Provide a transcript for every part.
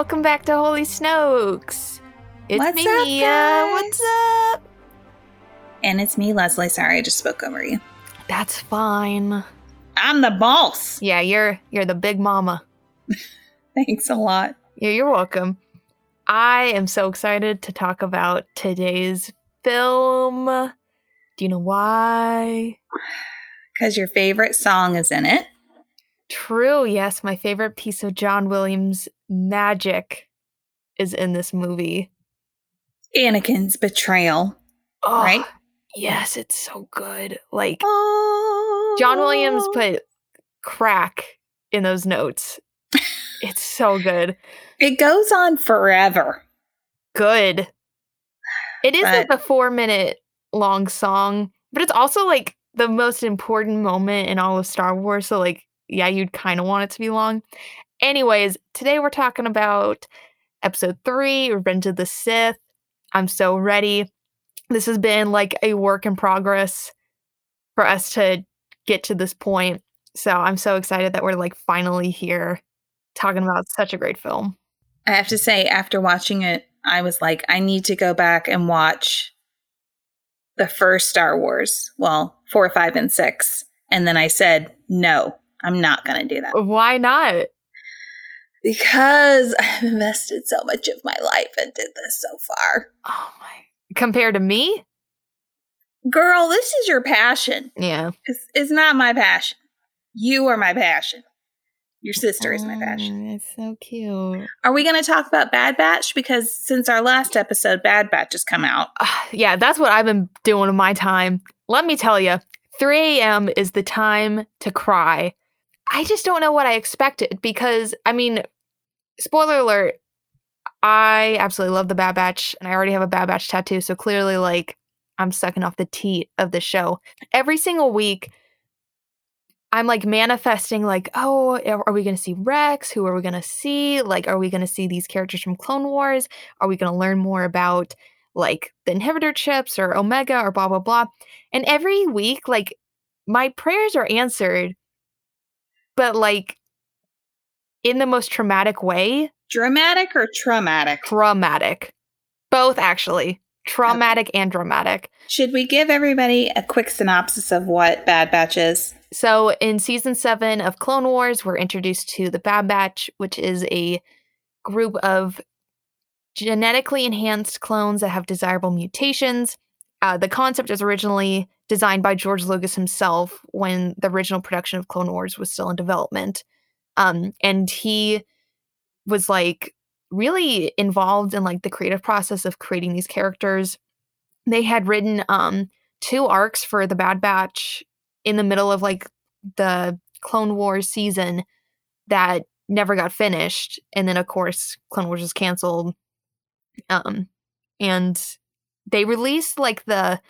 Welcome back to Holy Snokes. It's What's me, up, Mia. guys? What's up? And it's me, Leslie. Sorry, I just spoke over you. That's fine. I'm the boss. Yeah, you're you're the big mama. Thanks a lot. Yeah, you're welcome. I am so excited to talk about today's film. Do you know why? Because your favorite song is in it. True, yes, my favorite piece of John Williams' magic is in this movie. Anakin's betrayal. Oh, Right? Yes, it's so good. Like Oh. John Williams put crack in those notes. It's so good. It goes on forever. Good. It is like a four minute long song, but it's also like the most important moment in all of Star Wars. So, like, yeah, you'd kind of want it to be long. Anyways, today we're talking about episode three Revenge of the Sith. I'm so ready. This has been like a work in progress for us to get to this point. So, I'm so excited that we're like finally here talking about such a great film. I have to say, after watching it, I was like, I need to go back and watch the first Star Wars. Well, four, five, and six. And then I said, no, I'm not going to do that. Why not? Because I've invested so much of my life and did this so far. Oh my. Compared to me? Girl, this is your passion. Yeah. It's, it's not my passion. You are my passion. Your sister is my passion. Mm, It's so cute. Are we going to talk about Bad Batch? Because since our last episode, Bad Batch has come out. Ah, yeah, that's what I've been doing with my time. Let me tell you, 3 a.m. is the time to cry. I just don't know what I expected because, I mean, spoiler alert, I absolutely love the Bad Batch and I already have a Bad Batch tattoo. So clearly, like, I'm sucking off the teat of the show. Every single week, I'm like manifesting, like, oh, are we going to see Rex? Who are we going to see? Like, are we going to see these characters from Clone Wars? Are we going to learn more about like the inhibitor chips or Omega or blah, blah, blah? And every week, like, my prayers are answered, but like in the most traumatic way. Dramatic or traumatic? Traumatic. Both, actually. Traumatic and dramatic. Should we give everybody a quick synopsis of what Bad Batch is? So, in season seven of Clone Wars, we're introduced to the Bad Batch, which is a group of genetically enhanced clones that have desirable mutations. Uh, the concept is originally designed by George Lucas himself when the original production of Clone Wars was still in development. Um, and he was like really involved in like the creative process of creating these characters. They had written um, two arcs for the Bad Batch in the middle of like the Clone Wars season that never got finished. And then of course Clone Wars was canceled. Um and they released like the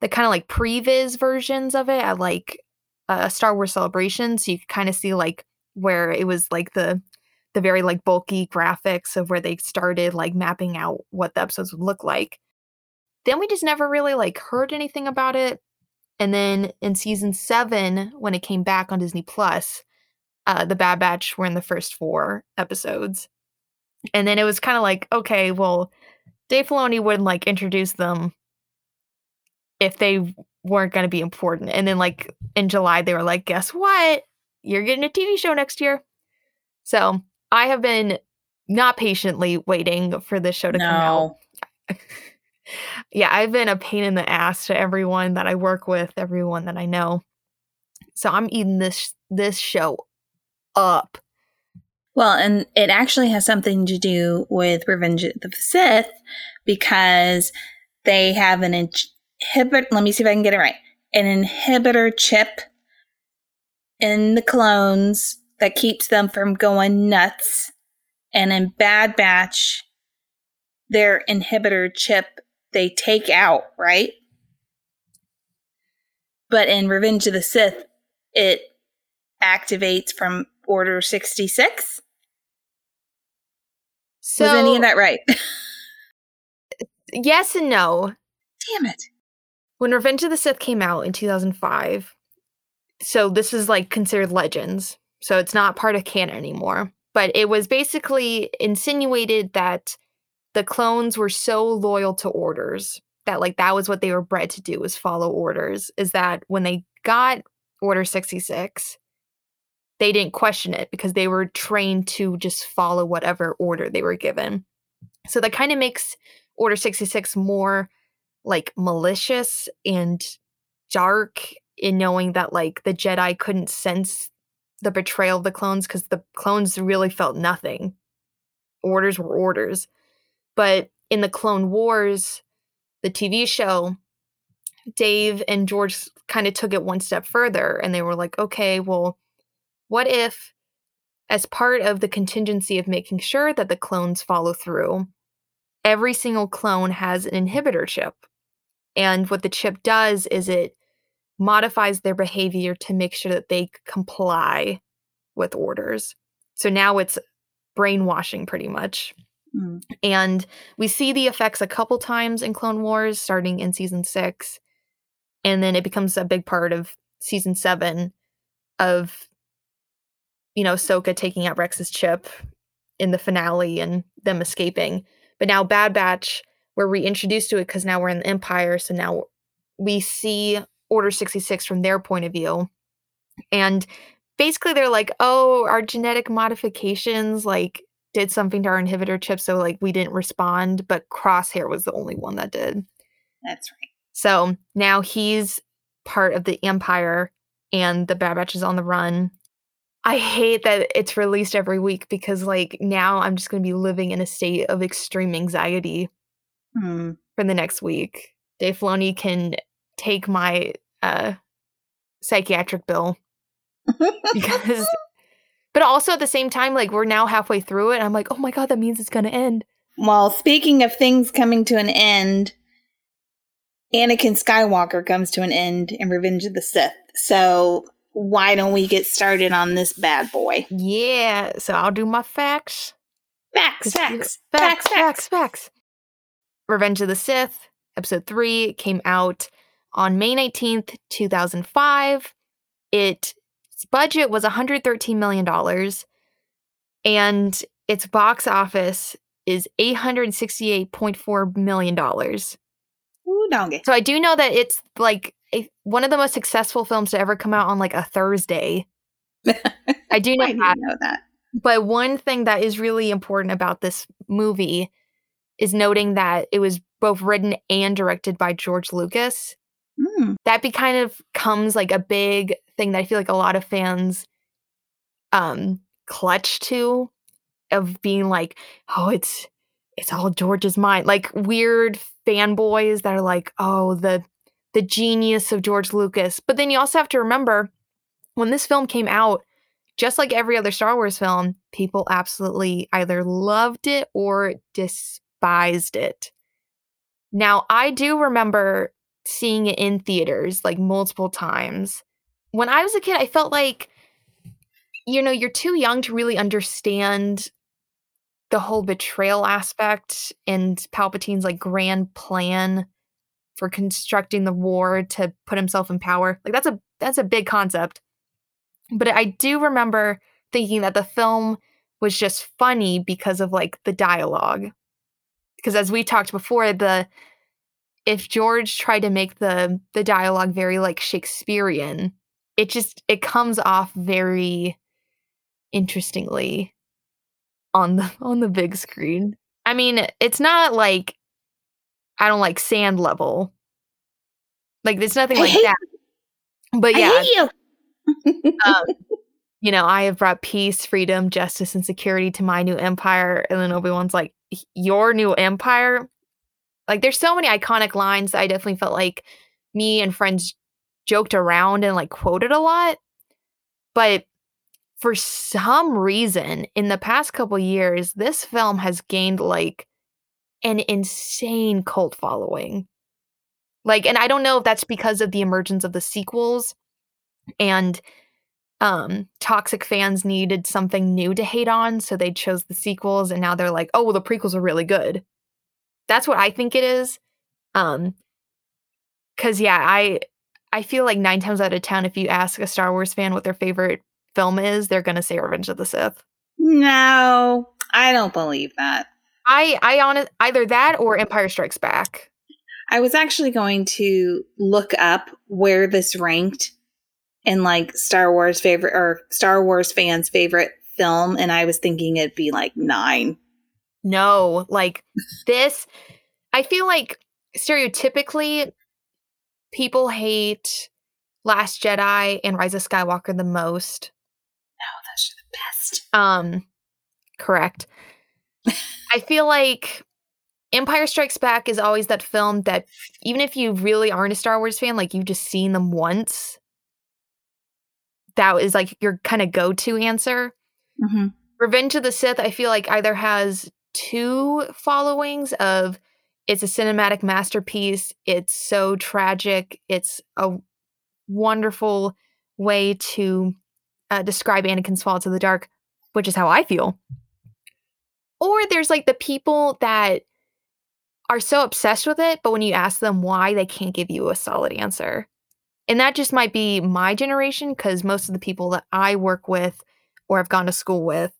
the kind of like previs versions of it at like a Star Wars celebration. So you could kind of see like where it was like the the very like bulky graphics of where they started like mapping out what the episodes would look like. Then we just never really like heard anything about it. And then in season seven, when it came back on Disney Plus, uh, the Bad Batch were in the first four episodes. And then it was kind of like, okay, well, Dave Filoni wouldn't like introduce them if they weren't going to be important. And then like in July, they were like, guess what? You're getting a TV show next year. So I have been not patiently waiting for this show to come out yeah, I've been a pain in the ass to everyone that I work with, everyone that I know. So I'm eating this this show up. Well, and it actually has something to do with Revenge of the Sith because they have an inhibitor. Let me see if I can get it right. An inhibitor chip in the clones that keeps them from going nuts. And in Bad Batch, their inhibitor chip they take out, right? But in Revenge of the Sith, it activates from Order 66. So Was any of that right? yes and no. Damn it. When Revenge of the Sith came out in 2005, so this is like considered legends. So it's not part of canon anymore. but it was basically insinuated that the clones were so loyal to orders that like that was what they were bred to do was follow orders is that when they got order 66 they didn't question it because they were trained to just follow whatever order they were given so that kind of makes order 66 more like malicious and dark in knowing that like the jedi couldn't sense the betrayal of the clones because the clones really felt nothing orders were orders but in the Clone Wars, the TV show, Dave and George kind of took it one step further and they were like, okay, well, what if, as part of the contingency of making sure that the clones follow through, every single clone has an inhibitor chip? And what the chip does is it modifies their behavior to make sure that they comply with orders. So now it's brainwashing pretty much. Mm. And we see the effects a couple times in Clone Wars, starting in season six. And then it becomes a big part of season seven of, you know, Ahsoka taking out Rex's chip in the finale and them escaping. But now Bad Batch, we're reintroduced to it because now we're in the Empire. So now we see Order 66 from their point of view. And basically they're like, oh, our genetic modifications, like did something to our inhibitor chip, so like we didn't respond, but Crosshair was the only one that did. That's right. So now he's part of the Empire and the Bad Batch is on the run. I hate that it's released every week because like now I'm just going to be living in a state of extreme anxiety mm. for the next week. Dave Filoni can take my uh, psychiatric bill because but also at the same time, like we're now halfway through it. I'm like, oh my God, that means it's going to end. Well, speaking of things coming to an end, Anakin Skywalker comes to an end in Revenge of the Sith. So why don't we get started on this bad boy? Yeah. So I'll do my facts. Facts, facts, facts, facts, facts, facts. Revenge of the Sith, episode three, came out on May 19th, 2005. It its budget was $113 million, and its box office is $868.4 million. Ooh. So I do know that it's like a, one of the most successful films to ever come out on like a Thursday. I do know, I that. know that. But one thing that is really important about this movie is noting that it was both written and directed by George Lucas. Mm. That be kind of comes like a big thing that I feel like a lot of fans um clutch to of being like, oh, it's it's all George's mind. Like weird fanboys that are like, oh, the the genius of George Lucas. But then you also have to remember when this film came out, just like every other Star Wars film, people absolutely either loved it or despised it. Now, I do remember seeing it in theaters like multiple times. When I was a kid, I felt like, you know, you're too young to really understand the whole betrayal aspect and Palpatine's like grand plan for constructing the war to put himself in power. Like that's a that's a big concept. But I do remember thinking that the film was just funny because of like the dialogue. Because as we talked before, the if George tried to make the the dialogue very like Shakespearean, it just it comes off very interestingly on the on the big screen. I mean, it's not like I don't like sand level. Like there's nothing like that. But yeah. You. um, you know, I have brought peace, freedom, justice, and security to my new empire. And then Obi-Wan's like, Your new empire? Like there's so many iconic lines I definitely felt like me and friends joked around and like quoted a lot. But for some reason in the past couple years, this film has gained like an insane cult following. Like, and I don't know if that's because of the emergence of the sequels and um toxic fans needed something new to hate on, so they chose the sequels and now they're like, oh well the prequels are really good. That's what I think it is. Um cuz yeah, I I feel like 9 times out of 10 if you ask a Star Wars fan what their favorite film is, they're going to say Revenge of the Sith. No, I don't believe that. I I on either that or Empire Strikes Back. I was actually going to look up where this ranked in like Star Wars favorite or Star Wars fans' favorite film, and I was thinking it'd be like nine. No, like this, I feel like stereotypically people hate Last Jedi and Rise of Skywalker the most. No, those are the best. Um, correct. I feel like Empire Strikes Back is always that film that even if you really aren't a Star Wars fan, like you've just seen them once, that is like your kind of go-to answer. Mm-hmm. Revenge of the Sith, I feel like either has two followings of it's a cinematic masterpiece, it's so tragic, it's a wonderful way to uh, describe Anakin's fall to the dark, which is how I feel. Or there's like the people that are so obsessed with it, but when you ask them why, they can't give you a solid answer. And that just might be my generation because most of the people that I work with or have gone to school with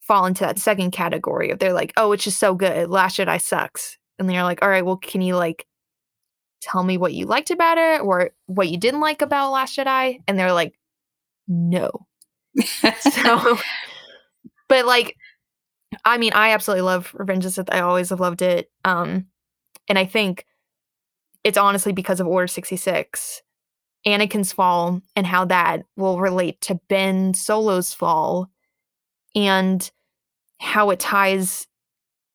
fall into that second category of they're like, oh, it's just so good. Last Jedi sucks. And then you're like, all right, well, can you like tell me what you liked about it or what you didn't like about Last Jedi? And they're like, no. so, but like, I mean, I absolutely love Revenge of Sith. I always have loved it. Um, and I think it's honestly because of Order 66, Anakin's fall, and how that will relate to Ben Solo's fall and how it ties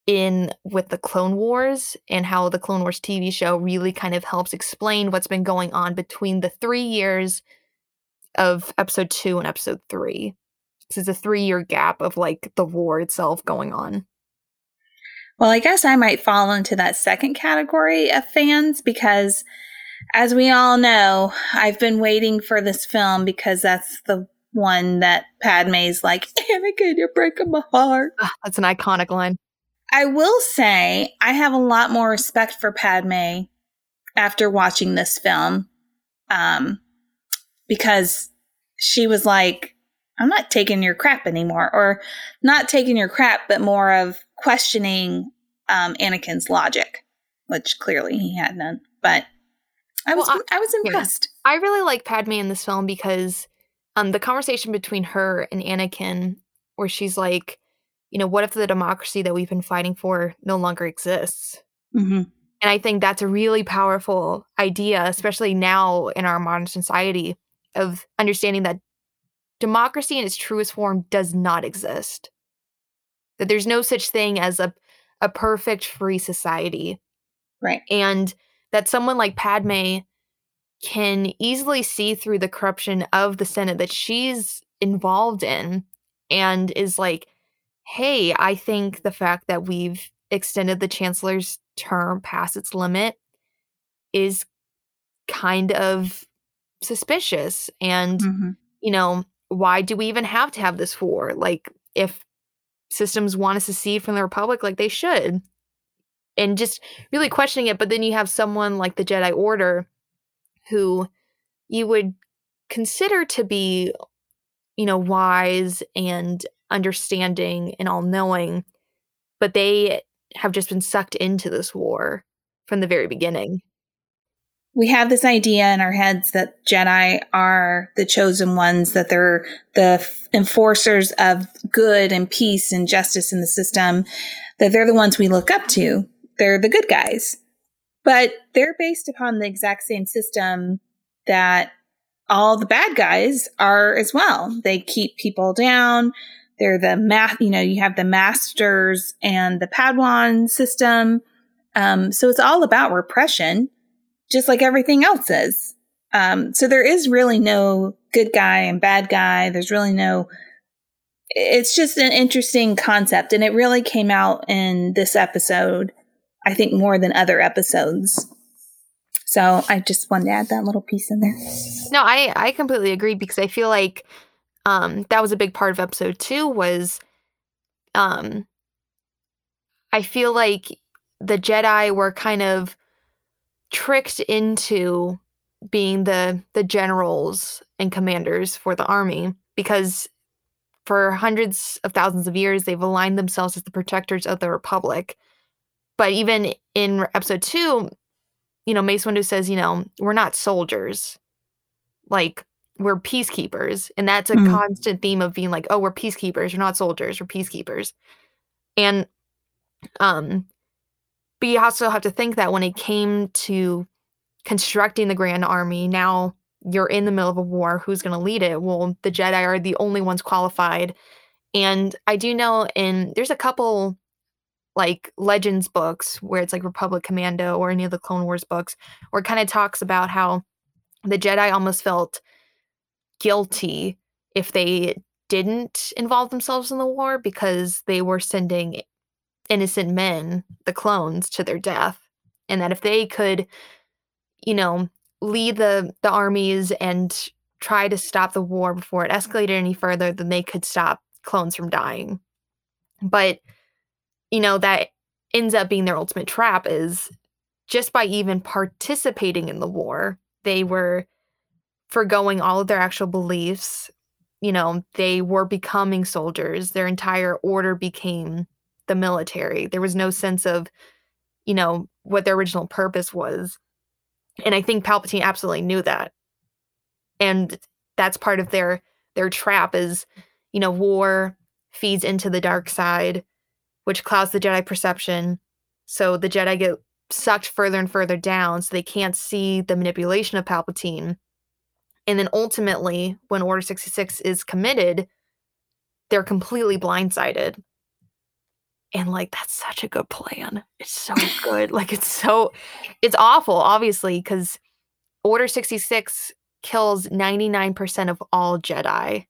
in with the Clone Wars and how the Clone Wars TV show really kind of helps explain what's been going on between the three years of episode two and episode three. This is a three year gap of like the war itself going on. Well, I guess I might fall into that second category of fans because, as we all know, I've been waiting for this film because that's the one that Padme's like, Anakin, you're breaking my heart. Ah, that's an iconic line. I will say I have a lot more respect for Padme after watching this film. Um, because she was like, I'm not taking your crap anymore, or not taking your crap, but more of questioning um, Anakin's logic, which clearly he had none. But I was well, I, I, was impressed. Yeah. I really like Padme in this film because um, the conversation between her and Anakin, where she's like, you know, what if the democracy that we've been fighting for no longer exists? Mm-hmm. And I think that's a really powerful idea, especially now in our modern society, of understanding that democracy in its truest form does not exist. That there's no such thing as a, a perfect free society. Right. And that someone like Padme can easily see through the corruption of the Senate that she's involved in and is like, hey, I think the fact that we've extended the chancellor's term past its limit is kind of suspicious. And, mm-hmm. you know, why do we even have to have this war? Like, if systems want to secede from the Republic, like they should. And just really questioning it. But then you have someone like the Jedi Order who you would consider to be, you know, wise and understanding and all knowing, but they have just been sucked into this war from the very beginning. We have this idea in our heads that Jedi are the chosen ones, that they're the enforcers of good and peace and justice in the system, that they're the ones we look up to. They're the good guys. But they're based upon the exact same system that all the bad guys are as well. They keep people down. They're the math, you know, you have the masters and the Padawan system. Um, so it's all about repression, just like everything else is. Um, so there is really no good guy and bad guy. There's really no, it's just an interesting concept. And it really came out in this episode, I think, more than other episodes. So I just wanted to add that little piece in there. No, I, I completely agree because I feel like um, that was a big part of episode two was um, I feel like the Jedi were kind of tricked into being the the generals and commanders for the army because for hundreds of thousands of years, they've aligned themselves as the protectors of the Republic. But even in episode two, you know, Mace Windu says, you know, we're not soldiers. Like, we're peacekeepers. And that's a Mhm. constant theme of being like, oh, we're peacekeepers. We're not soldiers. We're peacekeepers. And, um, but you also have to think that when it came to constructing the Grand Army, now you're in the middle of a war. Who's going to lead it? Well, the Jedi are the only ones qualified. And I do know in there's a couple like legends books where it's like Republic Commando or any of the Clone Wars books where it kind of talks about how the Jedi almost felt guilty if they didn't involve themselves in the war because they were sending innocent men, the clones, to their death. And that if they could, you know, lead the the armies and try to stop the war before it escalated any further, then they could stop clones from dying. But you know, that ends up being their ultimate trap is just by even participating in the war, they were foregoing all of their actual beliefs. You know, they were becoming soldiers. Their entire order became the military. There was no sense of, you know, what their original purpose was. And I think Palpatine absolutely knew that. And that's part of their their trap is, you know, war feeds into the dark side, which clouds the Jedi perception. So the Jedi get sucked further and further down so they can't see the manipulation of Palpatine. And then ultimately, when Order 66 is committed, they're completely blindsided. And like that's such a good plan. It's so good. like it's so it's awful, obviously, because Order 66 kills 99% of all Jedi.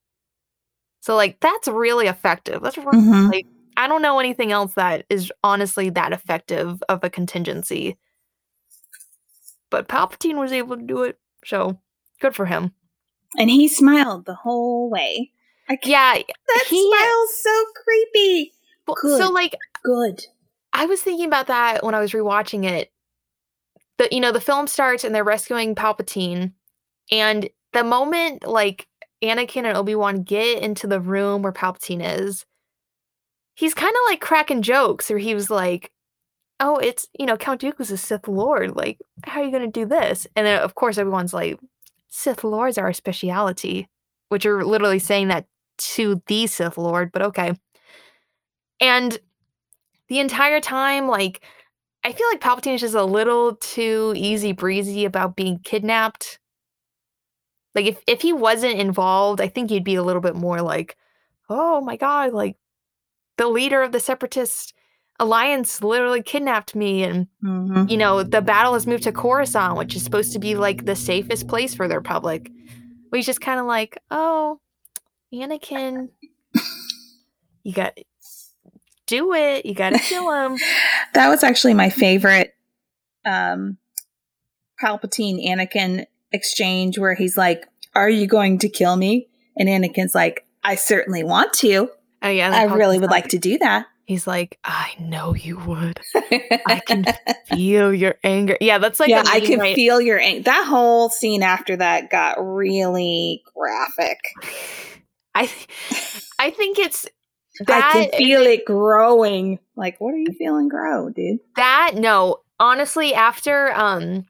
So like that's really effective. That's really, Mhm. like I don't know anything else that is honestly that effective of a contingency. But Palpatine was able to do it. So good for him. And he smiled the whole way. Yeah, that he- smile's so creepy. well, Good. so like Good. I was thinking about that when I was rewatching it. The you know, the film starts and they're rescuing Palpatine. And the moment like Anakin and Obi-Wan get into the room where Palpatine is, he's kind of like cracking jokes, or he was like, Oh, it's you know, Count Dooku's a Sith Lord. Like, how are you gonna do this? And then of course everyone's like, Sith Lords are our speciality, which are literally saying that to the Sith Lord, but okay. And the entire time, like, I feel like Palpatine is just a little too easy breezy about being kidnapped. Like, if, if he wasn't involved, I think he'd be a little bit more like, oh my god, like, the leader of the Separatist Alliance literally kidnapped me. And, Mhm. you know, the battle has moved to Coruscant, which is supposed to be like the safest place for the Republic. we just kind of like, oh, Anakin, you got do it. You got to kill him. That was actually my favorite um, Palpatine Anakin exchange where he's like, Are you going to kill me? And Anakin's like, I certainly want to. Oh yeah, I really would like to do that. He's like, I know you would. I can feel your anger. Yeah, that's like yeah, I can right? feel your anger. that whole scene after that got really graphic. I, I think it's I that. can feel it growing. Like, what are you feeling grow, dude? that no, honestly, after um,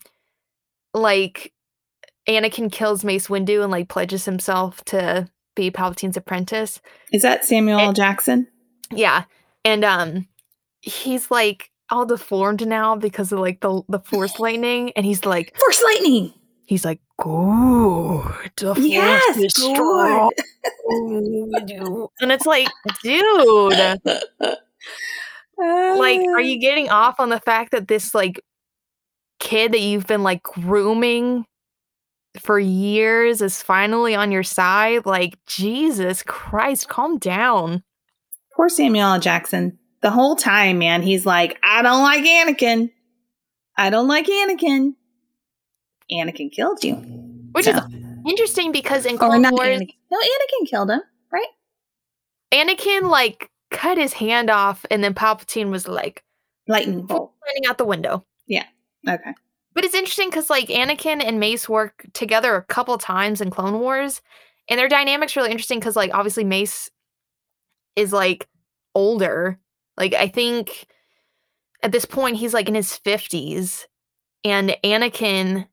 like Anakin kills Mace Windu and like pledges himself to be Palpatine's apprentice. Is that Samuel L. Jackson? Yeah, and um, he's like all deformed now because of like the the Force lightning, and he's like Force lightning. he's like good. The Force Yes, is strong. and it's like, dude, like, are you getting off on the fact that this like kid that you've been like grooming for years is finally on your side? Like, Jesus Christ, calm down. Poor Samuel L. Jackson. The whole time, man, he's like, I don't like Anakin. I don't like Anakin. Anakin killed you. Which So- is interesting because in or Clone not Wars, Anakin. No, Anakin killed him, right? Anakin like cut his hand off, and then Palpatine was like Lightning bolt. running out the window. Yeah. Okay. But it's interesting because like Anakin and Mace work together a couple times in Clone Wars, and their dynamics really interesting because like obviously Mace is like older. Like I think at this point he's like in his 50s and Anakin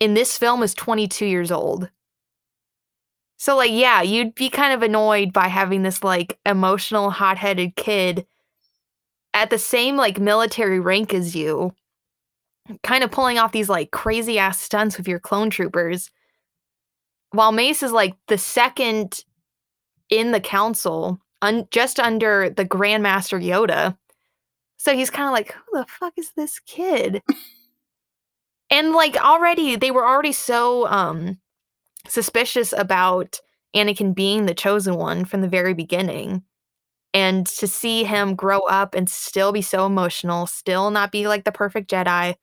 in this film is 22 years old. So like yeah, you'd be kind of annoyed by having this like emotional hot-headed kid at the same like military rank as you kind of pulling off these like crazy ass stunts with your clone troopers while Mace is like the second in the council un- just under the Grandmaster Yoda. So he's kind of like, who the fuck is this kid? and like already they were already so um suspicious about Anakin being the chosen one from the very beginning. And to see him grow up and still be so emotional, still not be like the perfect Jedi,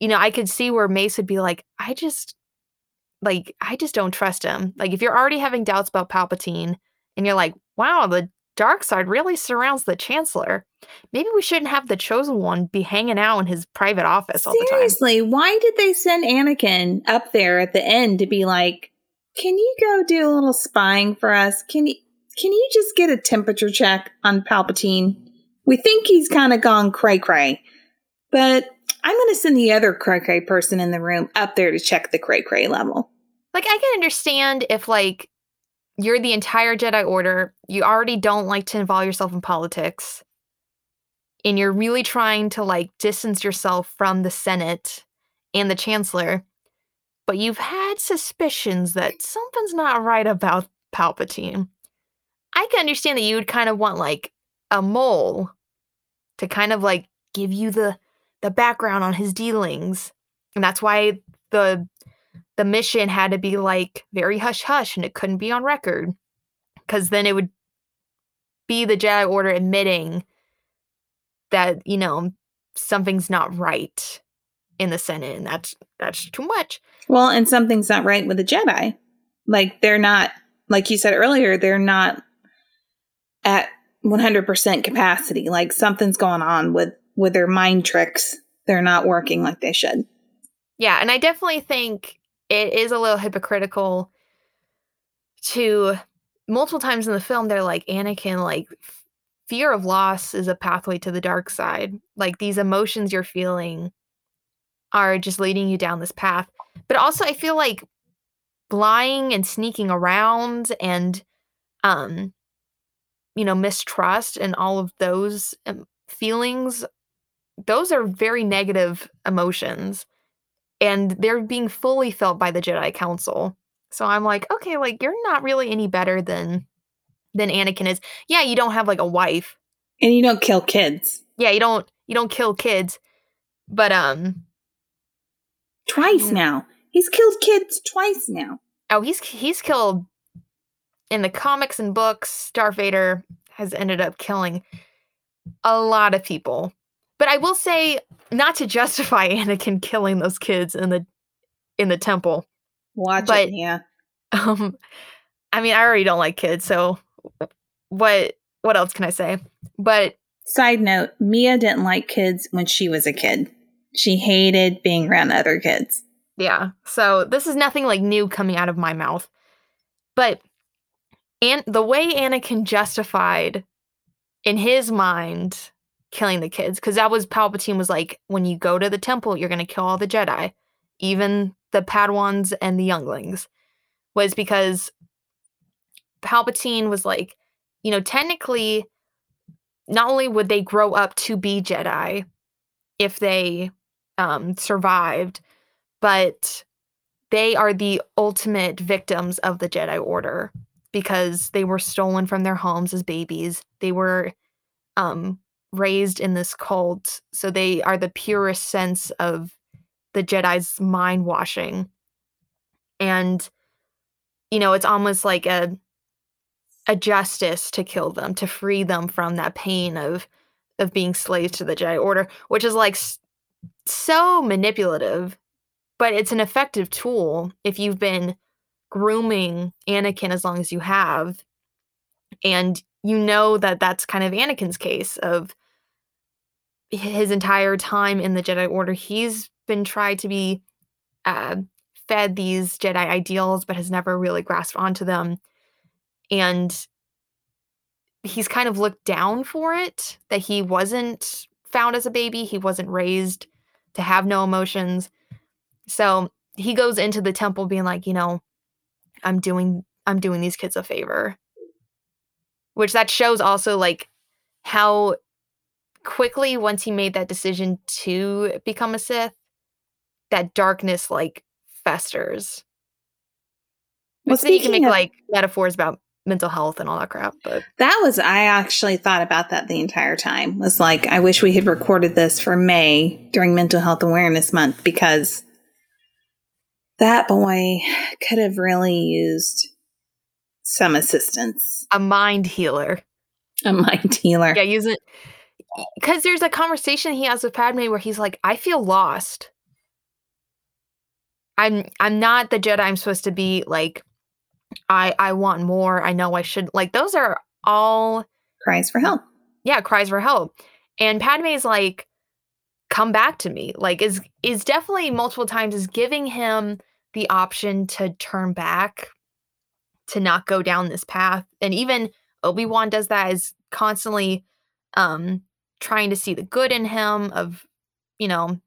you know, I could see where Mace would be like, I just like I just don't trust him. Like if you're already having doubts about Palpatine and you're like, wow, the dark side really surrounds the chancellor. Maybe we shouldn't have the chosen one be hanging out in his private office all the time. Seriously, why did they send Anakin up there at the end to be like, "Can you go do a little spying for us? Can you can you just get a temperature check on Palpatine? We think he's kind of gone cray cray, but I'm going to send the other cray cray person in the room up there to check the cray cray level." Like I can understand if like you're the entire Jedi Order, you already don't like to involve yourself in politics, and you're really trying to like distance yourself from the Senate and the Chancellor, but you've had suspicions that something's not right about Palpatine. I can understand that you would kind of want like a mole to kind of like give you the the background on his dealings. And that's why the the mission had to be like very hush hush and it couldn't be on record because then it would be the Jedi Order admitting that you know something's not right in the Senate and that's that's too much. Well, and something's not right with the Jedi. Like they're not like you said earlier, they're not at 100% capacity. Like something's going on with with their mind tricks. They're not working like they should. Yeah, and I definitely think it is a little hypocritical to multiple times in the film they're like Anakin like fear of loss is a pathway to the dark side. Like these emotions you're feeling are just leading you down this path. But also I feel like lying and sneaking around and um you know mistrust and all of those um, feelings those are very negative emotions and they're being fully felt by the Jedi Council. So I'm like, okay, like you're not really any better than than Anakin is. Yeah, you don't have like a wife. And you don't kill kids. Yeah, you don't you don't kill kids. But um twice now. He's killed kids twice now. Oh, he's he's killed in the comics and books, Darth Vader has ended up killing a lot of people. But I will say, not to justify Anakin killing those kids in the in the temple. Watch but, it, yeah. Um, I mean, I already don't like kids, so what what else can I say? But side note, Mia didn't like kids when she was a kid. She hated being around other kids. Yeah. So this is nothing like new coming out of my mouth. But and the way Anakin justified in his mind killing the kids because that was Palpatine was like, when you go to the temple, you're going to kill all the Jedi, even the Padawans and the younglings, was because Palpatine was like, you know, technically, not only would they grow up to be Jedi if they um, survived, but they are the ultimate victims of the Jedi Order because they were stolen from their homes as babies. They were um, raised in this cult, so they are the purest sense of the Jedi's mind washing. And you know, it's almost like a a justice to kill them, to free them from that pain of of being slaves to the Jedi Order, which is like so manipulative, but it's an effective tool if you've been grooming Anakin as long as you have and you know that that's kind of Anakin's case of his entire time in the Jedi Order, he's been tried to be uh, fed these Jedi ideals, but has never really grasped onto them. And he's kind of looked down for it that he wasn't found as a baby, he wasn't raised to have no emotions. So he goes into the temple being like, you know, I'm doing I'm doing these kids a favor. Which that shows also like how quickly once he made that decision to become a Sith, that darkness like festers. Well, then you can make of, like metaphors about mental health and all that crap. But that was I actually thought about that the entire time. Was like I wish we had recorded this for May during Mental Health Awareness Month because that boy could have really used some assistance. A mind healer. A mind healer. Yeah, use it because there's a conversation he has with Padme where he's like, "I feel lost. I'm I'm not the Jedi I'm supposed to be. Like, I I want more. I know I should. Like, those are all cries for help. Yeah, cries for help. And Padme's like, "Come back to me." Like, is is definitely multiple times is giving him the option to turn back, to not go down this path. And even Obi Wan does that. Is constantly um trying to see the good in him of you know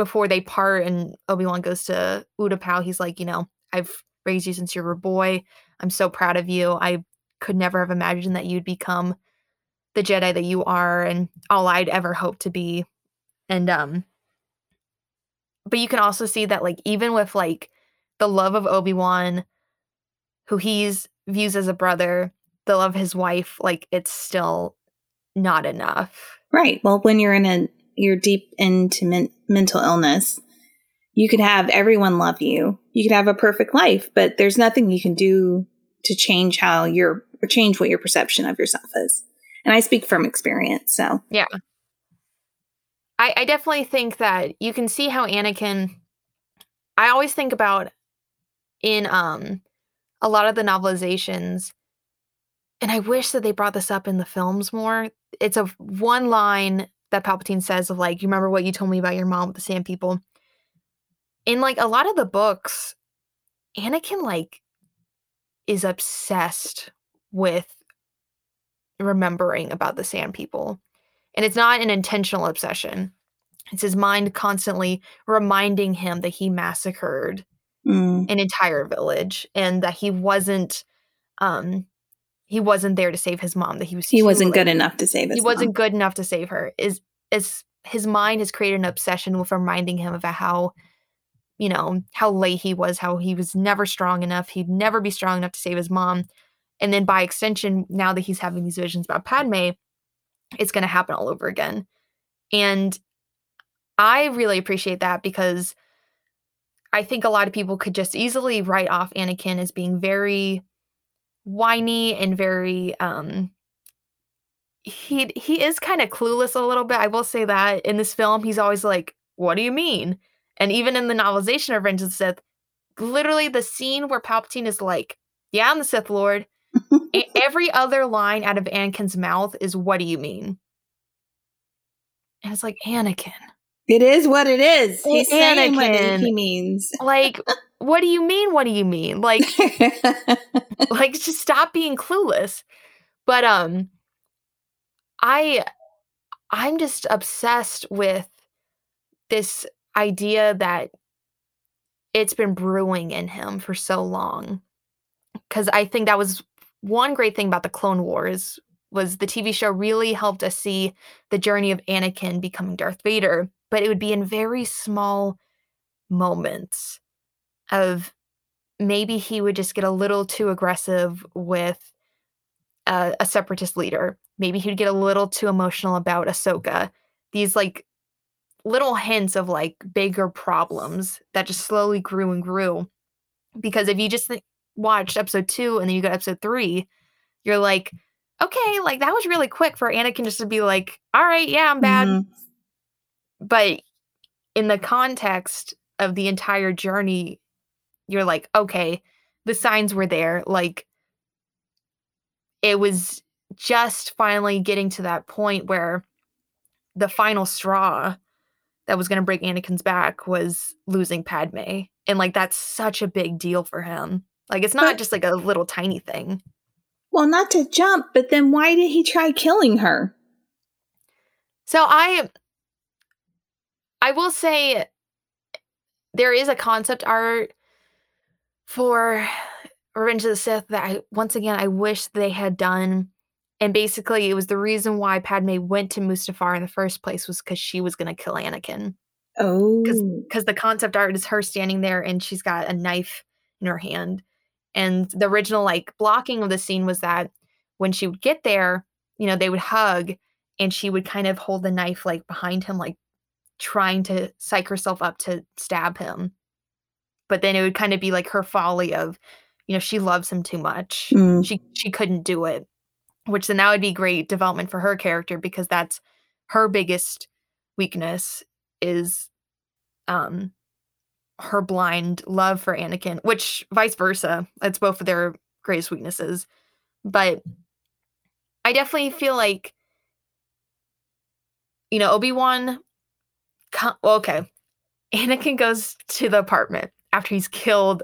before they part and Obi-Wan goes to Utapau, he's like, you know, I've raised you since you were a boy. I'm so proud of you. I could never have imagined that you'd become the Jedi that you are and all I'd ever hoped to be. And um but you can also see that like even with like the love of Obi-Wan who he's views as a brother, the love of his wife, like it's still not enough. Right. Well, when you're in a you're deep into men- mental illness, you could have everyone love you. You could have a perfect life, but there's nothing you can do to change how you're or change what your perception of yourself is. And I speak from experience, so yeah. I, I definitely think that you can see how Anakin. I always think about in um a lot of the novelizations, and I wish that they brought this up in the films more. It's a one line that Palpatine says of like, you remember what you told me about your mom with the Sand People? In like a lot of the books, Anakin like is obsessed with remembering about the Sand People. And it's not an intentional obsession. It's his mind constantly reminding him that he massacred mm. an entire village and that he wasn't um he wasn't there to save his mom that he was he wasn't late. good enough to save his he wasn't good enough to save her is is his mind has created an obsession with reminding him of how you know how late he was how he was never strong enough he'd never be strong enough to save his mom and then by extension now that he's having these visions about padme it's going to happen all over again and i really appreciate that because i think a lot of people could just easily write off anakin as being very whiny and very um he he is kind of clueless a little bit. I will say that in this film, he's always like, "What do you mean?" And even in the novelization of Revenge of the Sith, literally the scene where Palpatine is like, "Yeah, I'm the Sith Lord." every other line out of Anakin's mouth is, "What do you mean?" And it's like Anakin. It is what it is. He's Anakin, saying what he means. like, what do you mean? What do you mean? Like, like just stop being clueless. But um, I, I'm just obsessed with this idea that it's been brewing in him for so long. Because I think that was one great thing about the Clone Wars was the TV show really helped us see the journey of Anakin becoming Darth Vader, but it would be in very small moments of maybe he would just get a little too aggressive with a, separatist leader. Maybe he'd get a little too emotional about Ahsoka. These like little hints of like bigger problems that just slowly grew and grew. Because if you just th- watched episode two and then you got episode three, you're like, okay, like that was really quick for Anakin just to be like, all right, yeah, I'm bad. Mm-hmm. But in the context of the entire journey, you're like, okay, the signs were there. Like it was just finally getting to that point where the final straw that was going to break Anakin's back was losing Padme. And like that's such a big deal for him. Like it's not but, just like a little tiny thing. Well, not to jump, but then why did he try killing her? So I I will say there is a concept art for Revenge of the Sith that I once again I wish they had done. And basically it was the reason why Padme went to Mustafar in the first place was because she was gonna kill Anakin. Oh. Because the concept art is her standing there and she's got a knife in her hand. And the original like blocking of the scene was that when she would get there, you know, they would hug and she would kind of hold the knife like behind him, like trying to psych herself up to stab him. But then it would kind of be like her folly of, you know, she loves him too much. Mm. She she couldn't do it. Which then that would be great development for her character because that's her biggest weakness is um her blind love for Anakin, which vice versa. It's both of their greatest weaknesses. But I definitely feel like you know, Obi-Wan com- well, okay. Anakin goes to the apartment after he's killed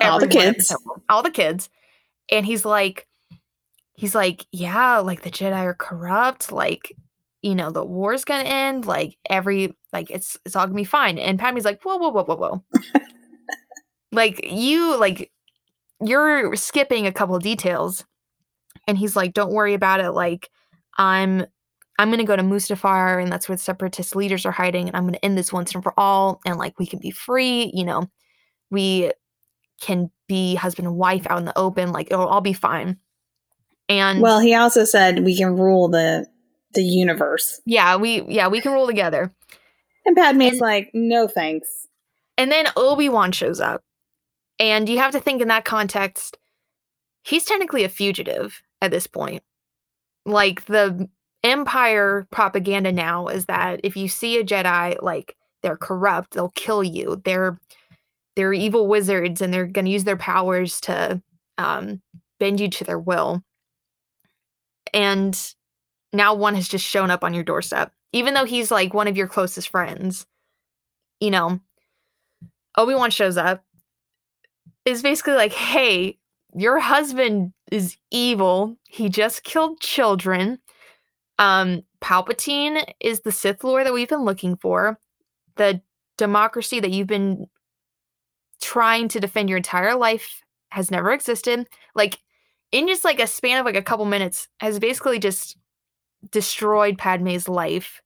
All the kids. all the kids. And he's like he's like, "Yeah, like the Jedi are corrupt, like you know, the war's going to end, like every like it's it's all going to be fine." And Padme's like, "Whoa, whoa, whoa, whoa, whoa." like you like you're skipping a couple of details. And he's like, "Don't worry about it. Like I'm I'm going to go to Mustafar and that's where the separatist leaders are hiding and I'm going to end this once and for all and like we can be free, you know. We can be husband and wife out in the open, like it'll all be fine." And Well, he also said we can rule the the universe. yeah, we yeah, we can rule together. And Padme's And- like, no thanks. And then Obi-Wan shows up. And you have to think in that context, he's technically a fugitive at this point. Like the empire propaganda now is that if you see a Jedi, like they're corrupt, they'll kill you. They're they're evil wizards and they're going to use their powers to um, bend you to their will. And now one has just shown up on your doorstep, even though he's like one of your closest friends. You know, Obi Wan shows up, is basically like, hey, your husband is evil. He just killed children. Um, Palpatine is the Sith Lord that we've been looking for. The democracy that you've been trying to defend your entire life has never existed. Like, in just like a span of like a couple minutes, has basically just destroyed Padme's life.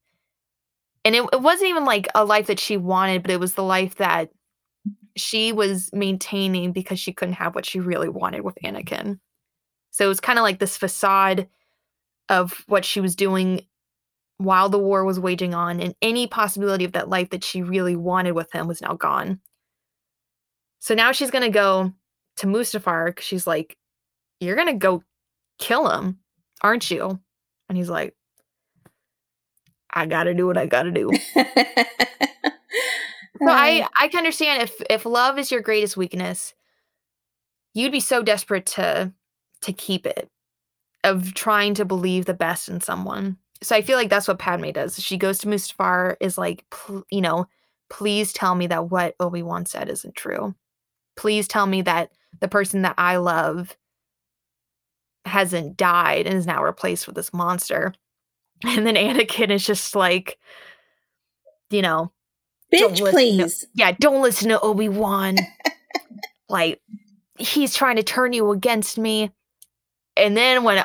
And it, it wasn't even like a life that she wanted, but it was the life that she was maintaining because she couldn't have what she really wanted with Anakin. So it was kind of like this facade of what she was doing while the war was waging on, and any possibility of that life that she really wanted with him was now gone. So now she's gonna go to Mustafar because she's like, You're gonna go kill him, aren't you? And he's like, I gotta do what I gotta do. So I um. I can understand if if love is your greatest weakness, you'd be so desperate to to keep it, of trying to believe the best in someone. So I feel like that's what Padme does. She goes to Mustafar, is like, you know, please tell me that what Obi Wan said isn't true. Please tell me that the person that I love hasn't died and is now replaced with this monster. And then Anakin is just like, you know, Bitch, listen to- please. yeah, don't listen to Obi Wan. like he's trying to turn you against me. And then when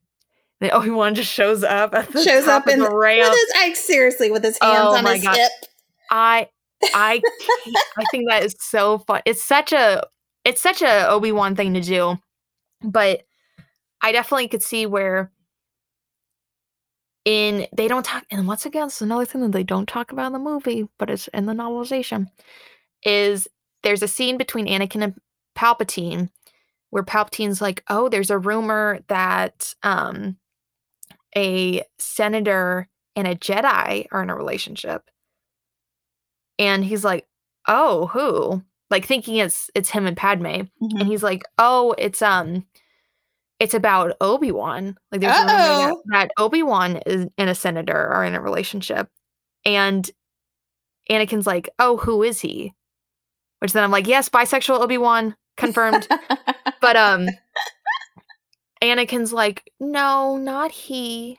then Obi Wan just shows up at the Shows up of in the ramp, with his like seriously with his hands Oh on his God. hip. I I I think that is so fun. It's such a it's such a Obi Wan thing to do, but I definitely could see where in they don't talk and once again it's another thing that they don't talk about in the movie but it's in the novelization is there's a scene between anakin and palpatine where palpatine's like oh there's a rumor that um a senator and a jedi are in a relationship and he's like oh who like thinking it's it's him and padme Mhm. and he's like, "Oh, it's um, it's about Obi Wan. Like there's a rumor that, that Obi Wan is and a senator are in a relationship." And Anakin's like, "Oh, who is he?" Which then I'm like, "Yes, bisexual Obi Wan confirmed." but um, Anakin's like, no, not he.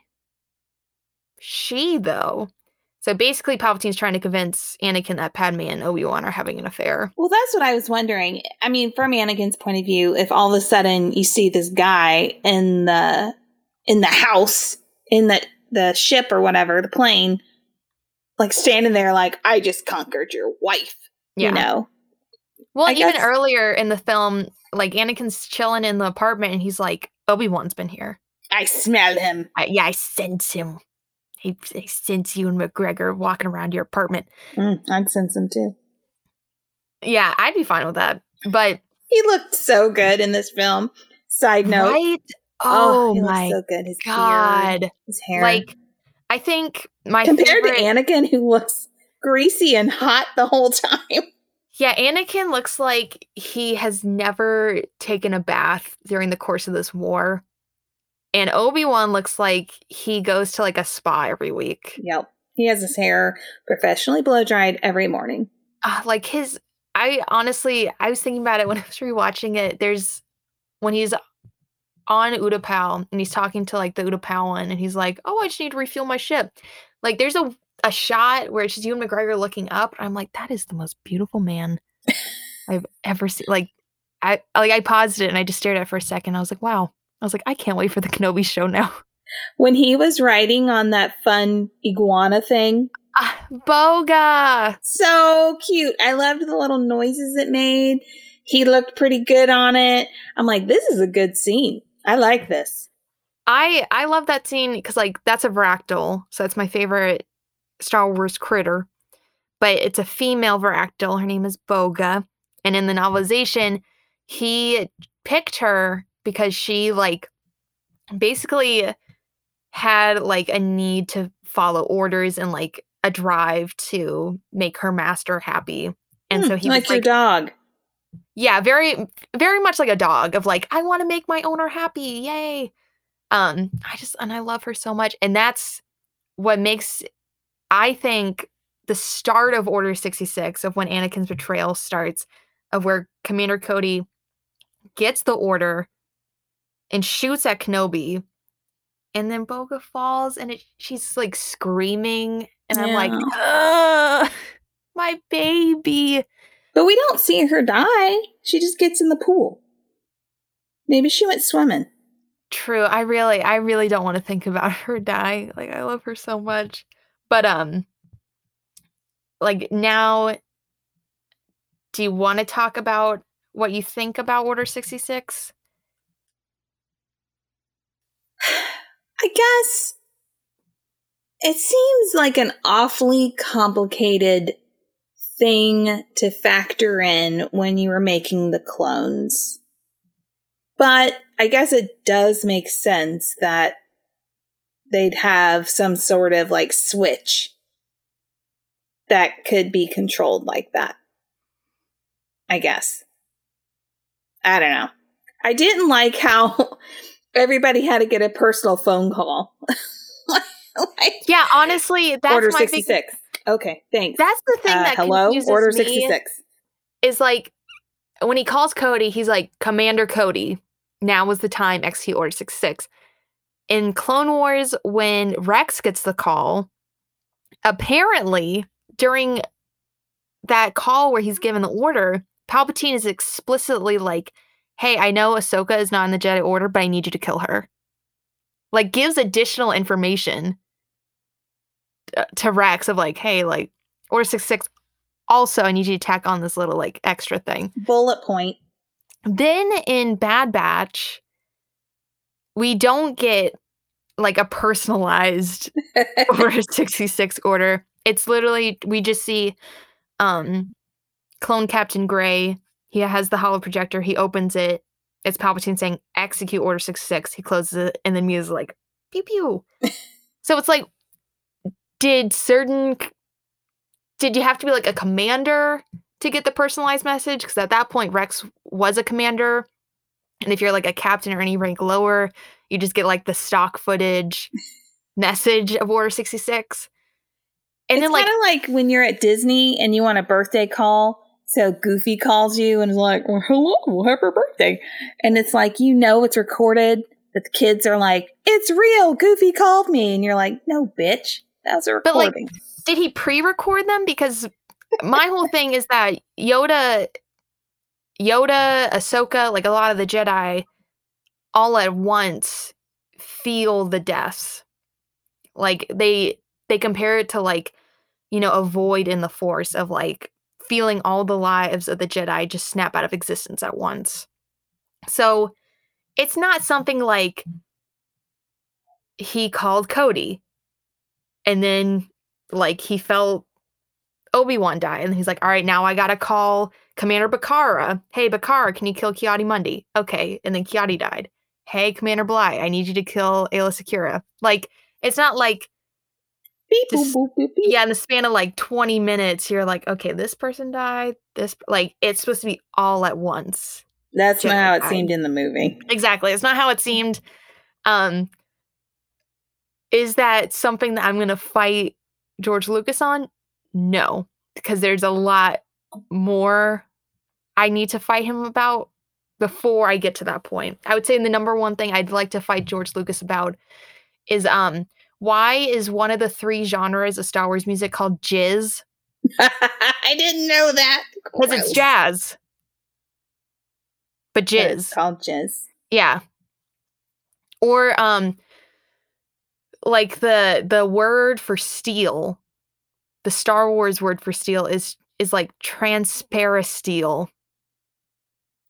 She, though. So basically, Palpatine's trying to convince Anakin that Padme and Obi Wan are having an affair. Well, that's what I was wondering. I mean, from Anakin's point of view, if all of a sudden you see this guy in the in the house in the the ship or whatever, the plane, like standing there, like I just conquered your wife. Yeah. You know. Well, I even guess- earlier in the film, like Anakin's chilling in the apartment and he's like, Obi Wan's been here. I smell him. I, yeah, I sense him. He, I sense Ewan McGregor walking around your apartment. Mm, I'd sense him too. Yeah, I'd be fine with that. But He looked so good in this film. Side note. right? Oh, he looked my so good. His god! his hair. Like, I think my compared favorite, to Anakin, who looks greasy and hot the whole time. Yeah, Anakin looks like he has never taken a bath during the course of this war. And Obi-Wan looks like he goes to like a spa every week. Yep. He has his hair professionally blow dried every morning. Uh, like his I honestly I was thinking about it when I was rewatching it. There's when he's on Utapau and he's talking to like the Utapauan and he's like, "Oh, I just need to refuel my ship." Like there's a a shot where it's just Ewan McGregor looking up. I'm like, that is the most beautiful man I've ever seen. Like I like I paused it and I just stared at it for a second. I was like, wow. I was like, I can't wait for the Kenobi show now. When he was riding on that fun iguana thing, Ah, Boga. so cute. I loved the little noises it made. He looked pretty good on it. I'm like, this is a good scene. I like this. I I love that scene because like that's a Varactyl, so it's my favorite Star Wars critter. But it's a female Varactyl. Her name is Boga, and in the novelization, he picked her because she like basically had like a need to follow orders and like a drive to make her master happy. And so Hmm, he like was your like, dog. yeah, very very much like a dog of like I want to make my owner happy. Yay. Um I just and I love her so much and that's what makes I think the start of Order 66 of when Anakin's mm. betrayal starts of where Commander Cody gets the order and shoots at Kenobi and then Boga falls and it, she's like screaming and I'm like Ugh, my baby But we don't see her die. She just gets in the pool. Maybe she went swimming. True. I really I really don't want to think about her die. Like I love her so much. But um like now do you want to talk about what you think about Order 66? I guess it seems like an awfully complicated thing to factor in when you were making the clones. But I guess it does make sense that they'd have some sort of like switch that could be controlled like that. I guess. I don't know. I didn't like how everybody had to get a personal phone call. like, Yeah, honestly, that's Order my big- 66. Okay, thanks. that's the thing Uh, that hello, Order me 66. is like when he calls Cody, he's like Commander Cody. Now was the time execute Order 66. In Clone Wars, when Rex gets the call, apparently during that call where he's given the order, Palpatine is explicitly like, "Hey, I know Ahsoka is not in the Jedi Order, but I need you to kill her." Like gives additional information uh, to Rex of like, "Hey, like Order 66 also I need you to tack on this little like extra thing." Bullet point. Then in Bad Batch, we don't get like a personalized Order 66 order. It's literally we just see um clone Captain Gray. He has the holo projector. He opens it. It's Palpatine saying execute Order 66. He closes it and then Mia's like pew pew. so it's like did certain did you have to be like a commander to get the personalized message? Because at that point Rex was a commander. And if you're like a captain or any rank lower, you just get like the stock footage message of Order 66. And it's then like kind of like when you're at Disney and you want a birthday call. So Goofy calls you and is like, well, hello, happy birthday. And it's like, you know, it's recorded, But the kids are like, "It's real." Goofy called me, and you're like, "No, bitch, that's was a But, like, recording." Did he pre-record them? Because my whole thing is that Yoda, Yoda, Ahsoka, like a lot of the Jedi, all at once feel the deaths. Like they they compare it to like, you know, a void in the Force of like feeling all the lives of the Jedi just snap out of existence at once. So it's not something like he called Cody and then like he felt Obi-Wan die and he's like, all right, now I gotta call Commander Bacara. Hey Bacara, can you kill Ki-Adi-Mundi? Okay. And then Kiadi died. Hey, Commander Bly, I need you to kill Aayla Secura. Like, it's not like Beep, just- boop, boop, beep. yeah, in the span of like 20 minutes, you're like, okay, this person died. This like it's supposed to be all at once. That's not how it Jedi. seemed in the movie. Exactly. It's not how it seemed. Um is that something that I'm gonna fight George Lucas on? No. Because there's a lot more I need to fight him about before I get to that point. I would say the number one thing I'd like to fight George Lucas about is um why is one of the three genres of Star Wars music called jizz? I didn't know that Because it's jazz. But But It's jizz. called jizz. Yeah. Or um like the the word for steel, the Star Wars word for steel is is like transparisteel.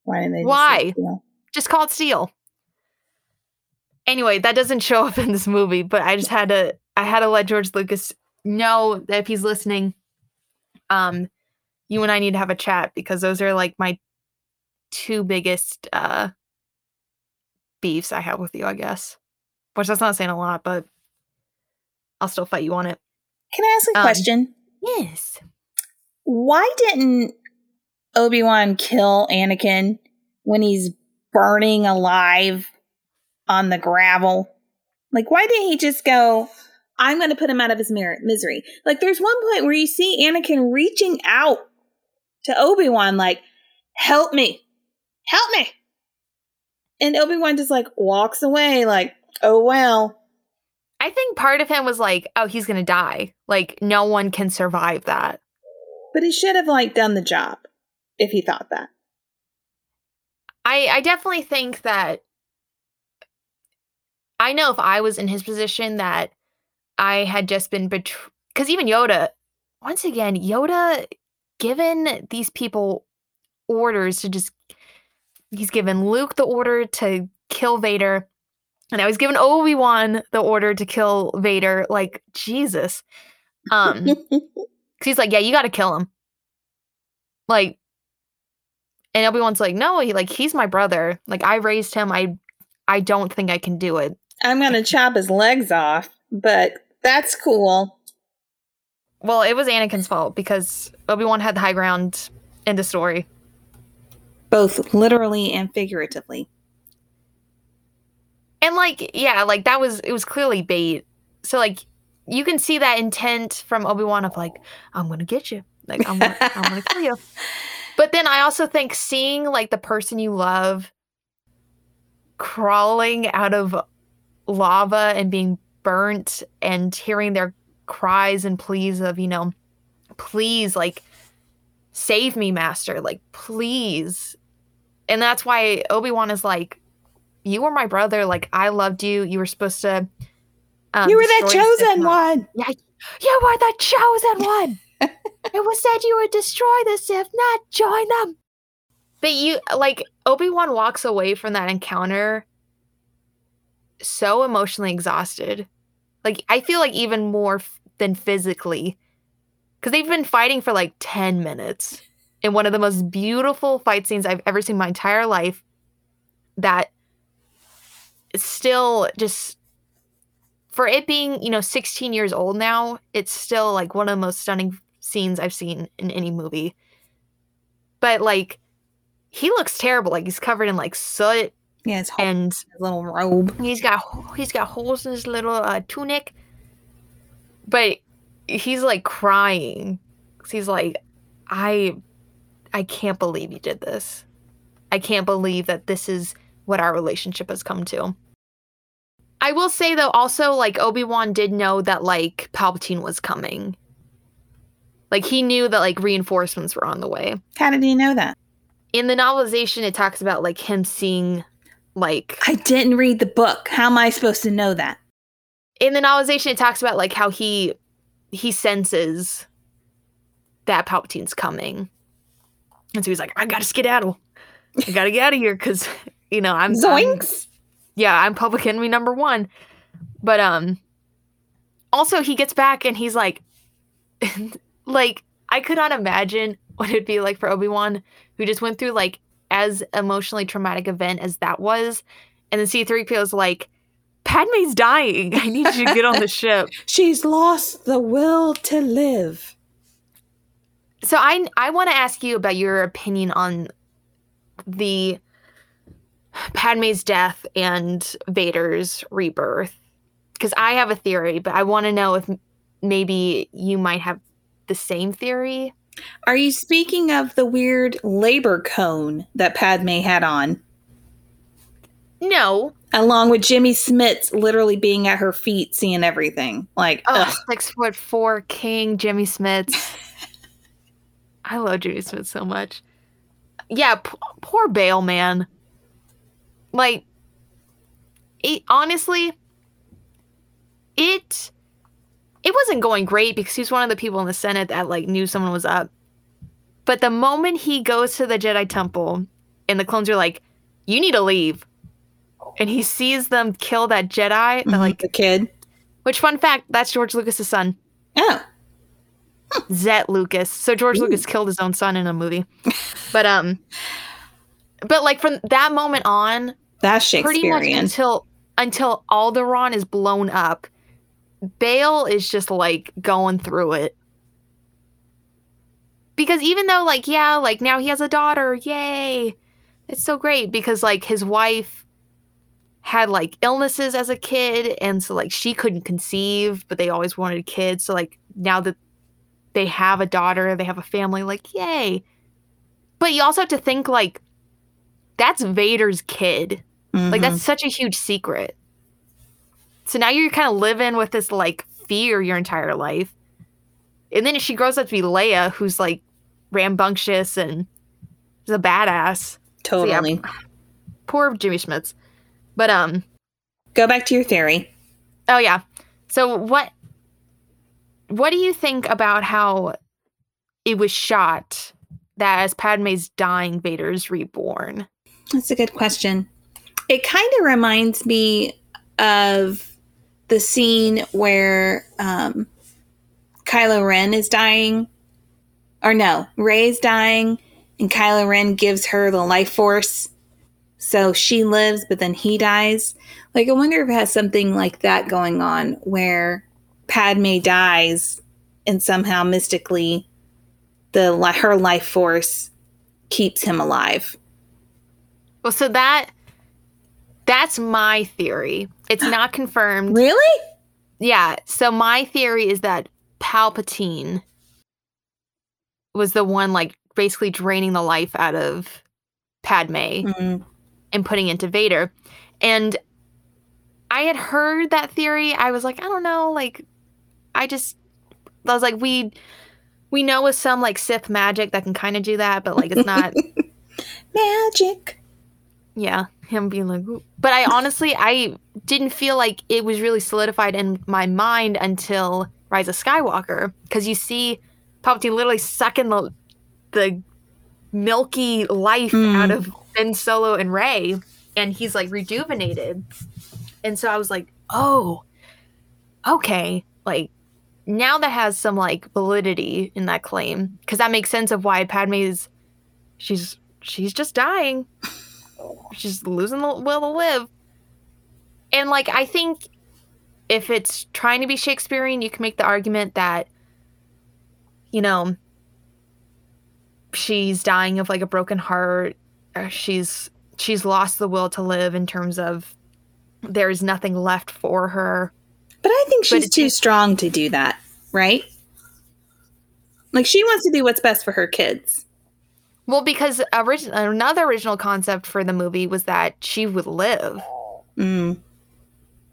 Why didn't they? just Why? steel? Just call it steel. Anyway, that doesn't show up in this movie, but I just had to I had to let George Lucas know that if he's listening, um, you and I need to have a chat because those are like my two biggest uh beefs I have with you, I guess. Which that's not saying a lot, but I'll still fight you on it. Can I ask a Um, question? Yes. Why didn't Obi Wan kill Anakin when he's burning alive on the gravel? Like, why didn't he just go? I'm going to put him out of his misery. Like, there's one point where you see Anakin reaching out to Obi Wan, like, "Help me, help me," and Obi Wan just like walks away, like, "Oh well." I think part of him was like, oh, he's gonna die. Like, no one can survive that. But he should have like done the job if he thought that. I I definitely think that I know if I was in his position that I had just been betrayed because even Yoda, once again, Yoda given these people orders to just he's given Luke the order to kill Vader, and I was given Obi Wan the order to kill Vader. Like Jesus, um, 'cause he's like, yeah, you got to kill him. Like, and Obi Wan's like, no, he like he's my brother. Like I raised him. I I don't think I can do it. I'm going to chop his legs off, but that's cool. Well, it was Anakin's fault because Obi Wan had the high ground in the story. Both literally and figuratively. And like, yeah, like that was it was clearly bait. So like you can see that intent from Obi-Wan of like, I'm gonna get you. Like I'm gonna, I'm gonna kill you. But then I also think seeing like the person you love crawling out of lava and being burnt and hearing their cries and pleas of, you know, please like save me, master. Like, please. And that's why Obi-Wan is like, you were my brother. Like, I loved you. You were supposed to. Um, you were Sith chosen one. You were the chosen one. it was said you would destroy the Sith, not join them. But you, like, Obi Wan walks away from that encounter so emotionally exhausted. Like, I feel like even more f- than physically. Because they've been fighting for like 10 minutes in one of the most beautiful fight scenes I've ever seen in my entire life. That still just for it being, you know, 16 years old now, it's still like one of the most stunning scenes I've seen in any movie. But like he looks terrible. Like he's covered in like soot Yeah, his whole and little robe. he's got he's got holes in his little uh, tunic. But he's like crying. He's like I I can't believe you did this. I can't believe that this is what our relationship has come to. I will say though, also like Obi Wan did know that like Palpatine was coming. Like he knew that like reinforcements were on the way. How did he know that? In the novelization, it talks about like him seeing like I didn't read the book. How am I supposed to know that? in the novelization, it talks about like how he he senses that Palpatine's coming, and so he's like, "I gotta skedaddle. I gotta get out of here because you know I'm I'm- Zoinks! yeah, I'm public enemy number one. But um also he gets back and he's like like I could not imagine what it'd be like for Obi-Wan who just went through like as emotionally traumatic event as that was. And then C3PO is like, Padme's dying. I need you to get on the ship. She's lost the will to live. So I I want to ask you about your opinion on the Padme's death and Vader's rebirth because I have a theory, but I want to know if maybe you might have the same theory. Are you speaking of the weird labor cone that Padme had on, No, along with Jimmy Smits literally being at her feet, seeing everything? Like, oh, six foot four King Jimmy Smits. I love Jimmy Smits so much. Yeah, p- poor Bail, man. Like, it, honestly, it it wasn't going great because he's one of the people in the Senate that like knew someone was up. But the moment he goes to the Jedi Temple and the clones are like, "You need to leave," and he sees them kill that Jedi, Mhm, like, the kid. which fun fact, that's George Lucas's son. Oh, Zet Lucas. So George Ooh. Lucas killed his own son in a movie. But um but like from that moment on, that's pretty much Shakespearean. until until Alderaan is blown up, Bail is just like going through it. Because even though like yeah, like now he has a daughter, yay. It's so great because like his wife had like illnesses as a kid and so like she couldn't conceive, but they always wanted kids. So like now that they have a daughter, they have a family, like yay. But you also have to think like that's Vader's kid. Like Mhm. that's such a huge secret. So now you're kind of living with this like fear your entire life. And then she grows up to be Leia, who's like rambunctious and is a badass. So, yeah, totally. poor Jimmy Smits. But um Go back to your theory. oh yeah. So what what do you think about how it was shot that as Padme's dying, Vader's reborn? That's a good question. It kind of reminds me of the scene where um, Kylo Ren is dying, or no, Rey's dying, and Kylo Ren gives her the life force, so she lives, but then he dies. Like, I wonder if it has something like that going on, where Padme dies, and somehow mystically, the her life force keeps him alive. Well, so that that's my theory. It's not confirmed. Really? Yeah. So my theory is that Palpatine was the one like basically draining the life out of Padme Mm. and putting into Vader. And I had heard that theory. I was like, I don't know, like I just I was like we we know with some like Sith magic that can kind of do that, but like it's not Magic. yeah, him being like "Ooh." but I honestly I didn't feel like it was really solidified in my mind until Rise of Skywalker because you see Palpatine literally sucking the the milky life Mm. out of Ben Solo and Rey and he's like rejuvenated. And so I was like, "Oh. Okay, like now that has some like validity in that claim because that makes sense of why Padme is she's she's just dying she's losing the will to live. And like I think if it's trying to be Shakespearean, you can make the argument that you know she's dying of like a broken heart. She's she's lost the will to live in terms of there's nothing left for her. But I think she's too just- strong to do that, right? Like she wants to do what's best for her kids. Well, because orig- another original concept for the movie was that she would live. Mm.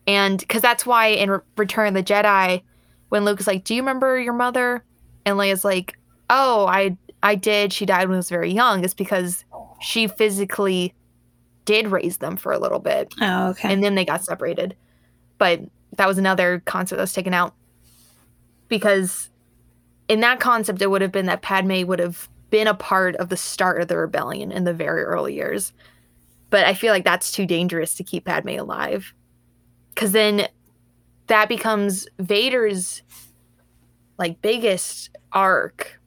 And because that's why in Re- Return of the Jedi, when Luke is like, "Do you remember your mother?" and Leia's like, "Oh, I I did. She died when I was very young." It's because she physically did raise them for a little bit, Oh, okay. and then they got separated. But that was another concept that was taken out because in that concept, it would have been that Padme would have been a part of the start of the rebellion in the very early years. But I feel like that's too dangerous to keep Padme alive because then that becomes Vader's like biggest arc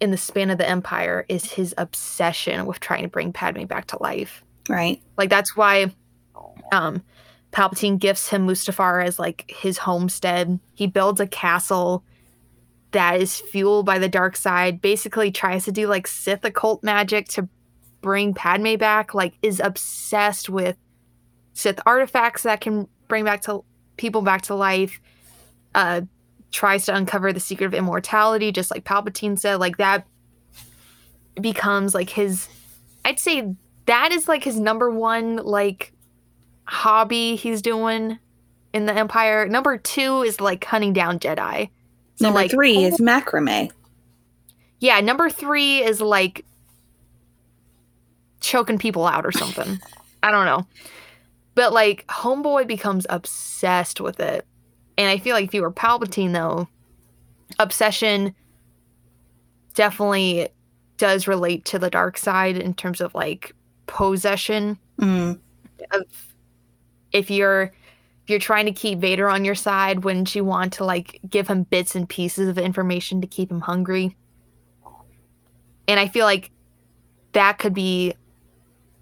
in the span of the Empire is his obsession with trying to bring Padme back to life. right. Like that's why um Palpatine gifts him Mustafar as like his homestead. He builds a castle that is fueled by the dark side, basically tries to do like Sith occult magic to bring Padme back, like is obsessed with Sith artifacts that can bring back to people back to life. Uh tries to uncover the secret of immortality, just like Palpatine said. Like that becomes like his I'd say that is like his number one like hobby he's doing in the Empire. Number two is like hunting down Jedi. So Number like three is macrame. yeah, number three is like choking people out or something. I don't know. But like Homeboy becomes obsessed with it. And I feel like if you were Palpatine though, obsession definitely does relate to the dark side in terms of like possession Mm. of if you're you're trying to keep Vader on your side, wouldn't you want to like give him bits and pieces of information to keep him hungry? And I feel like that could be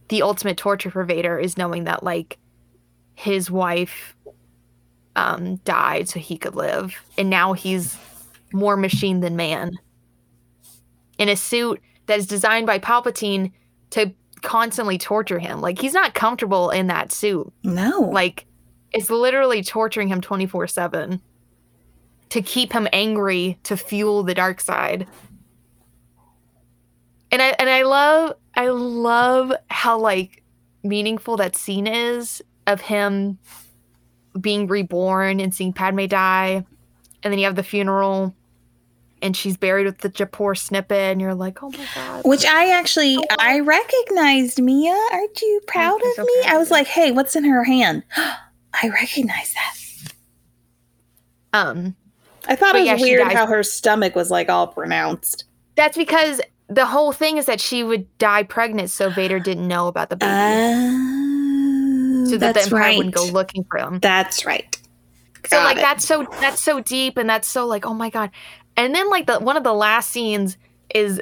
the ultimate torture for Vader is knowing that like his wife um died so he could live and now he's more machine than man in a suit that is designed by Palpatine to constantly torture him. Like he's not comfortable in that suit. No. Like it's literally torturing him 24/7 to keep him angry to fuel the dark side. And I and I love I love how like meaningful that scene is of him being reborn and seeing Padme die. And then you have the funeral and she's buried with the Japor snippet and you're like, "Oh my god." Which I actually oh, I recognized Mia. Aren't you proud I'm of so me? proud I was like, hey, what's in her hand? I recognize that. Um I thought it was she weird how her stomach was like all pronounced. That's because the whole thing is that she would die pregnant, so Vader didn't know about the baby, Oh, so that the Empire right. wouldn't go looking for him. That's right. so like it. that's so that's so deep, and that's so like oh my god. And then like the one of the last scenes is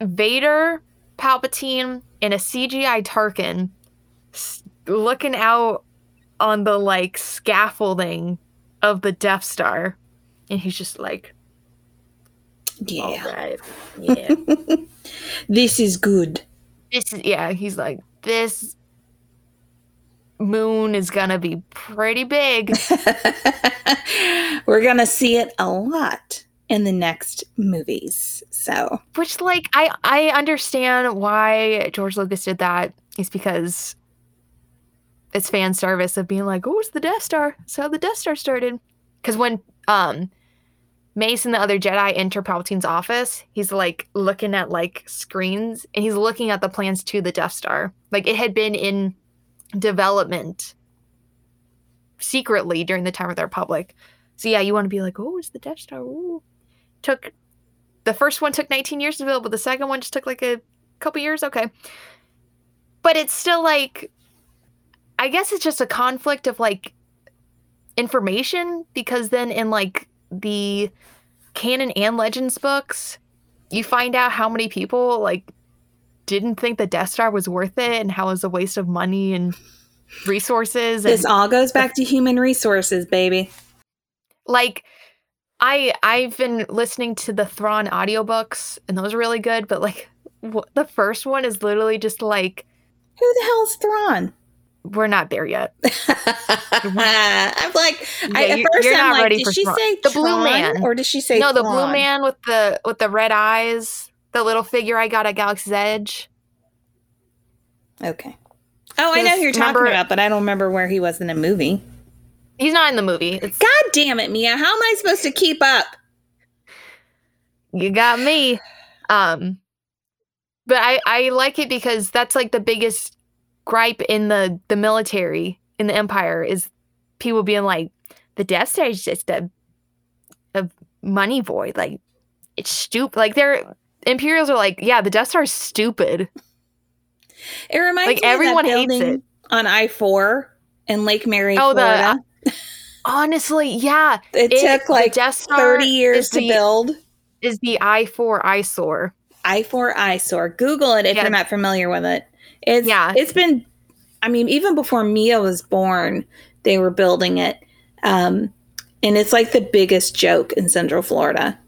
Vader, Palpatine, and a CGI Tarkin looking out on the like scaffolding of the Death Star, and he's just like, Yeah. right, yeah. This is good. this is yeah he's like this moon is gonna be pretty big We're gonna see it a lot in the next movies. So which like i i understand why george lucas did that is because it's fan service of being like oh it's the death star that's how the death star started because when um mace and the other jedi enter palpatine's office he's like looking at like screens and he's looking at the plans to the death star like it had been in development secretly during the time of the Republic. So yeah, you want to be like, oh, it's the Death Star. Ooh. Took the first one took 19 years to build, but the second one just took like a couple years. Okay, but it's still like, I guess it's just a conflict of like information because then in like the canon and legends books, you find out how many people like didn't think the Death Star was worth it and how it was a waste of money and resources. And this all goes back to human resources, baby. like I I've been listening to the Thrawn audiobooks and those are really good, but like wh- the first one is literally just like Who the hell's Thrawn? We're not there yet. I'm like, I, at you- first I'm like, did she Thrawn. say The blue man. or did she say no, the blue man with the with the red eyes, the little figure I got at Galaxy's Edge. Okay. Oh, I know who you're talking remember- about, but I don't remember where he was in a movie. He's not in the movie. It's, God damn it, Mia. How am I supposed to keep up? you got me. Um, but I I like it because that's like the biggest gripe in the the military in the empire is people being like the Death Star is just a a money void. Like it's stupid. Like they're Imperials are like, yeah, the Death Star is stupid. It reminds Like, me of everyone hates it. on I four in Lake Mary, Oh, the- Florida. Honestly, yeah. it, it- took like Death Star thirty years to the- build. Is the I four eyesore? I four eyesore. Google it if Yeah. you're not familiar with it. It's Yeah. It's been. I mean, even before Mia was born, they were building it, um, and it's like the biggest joke in Central Florida.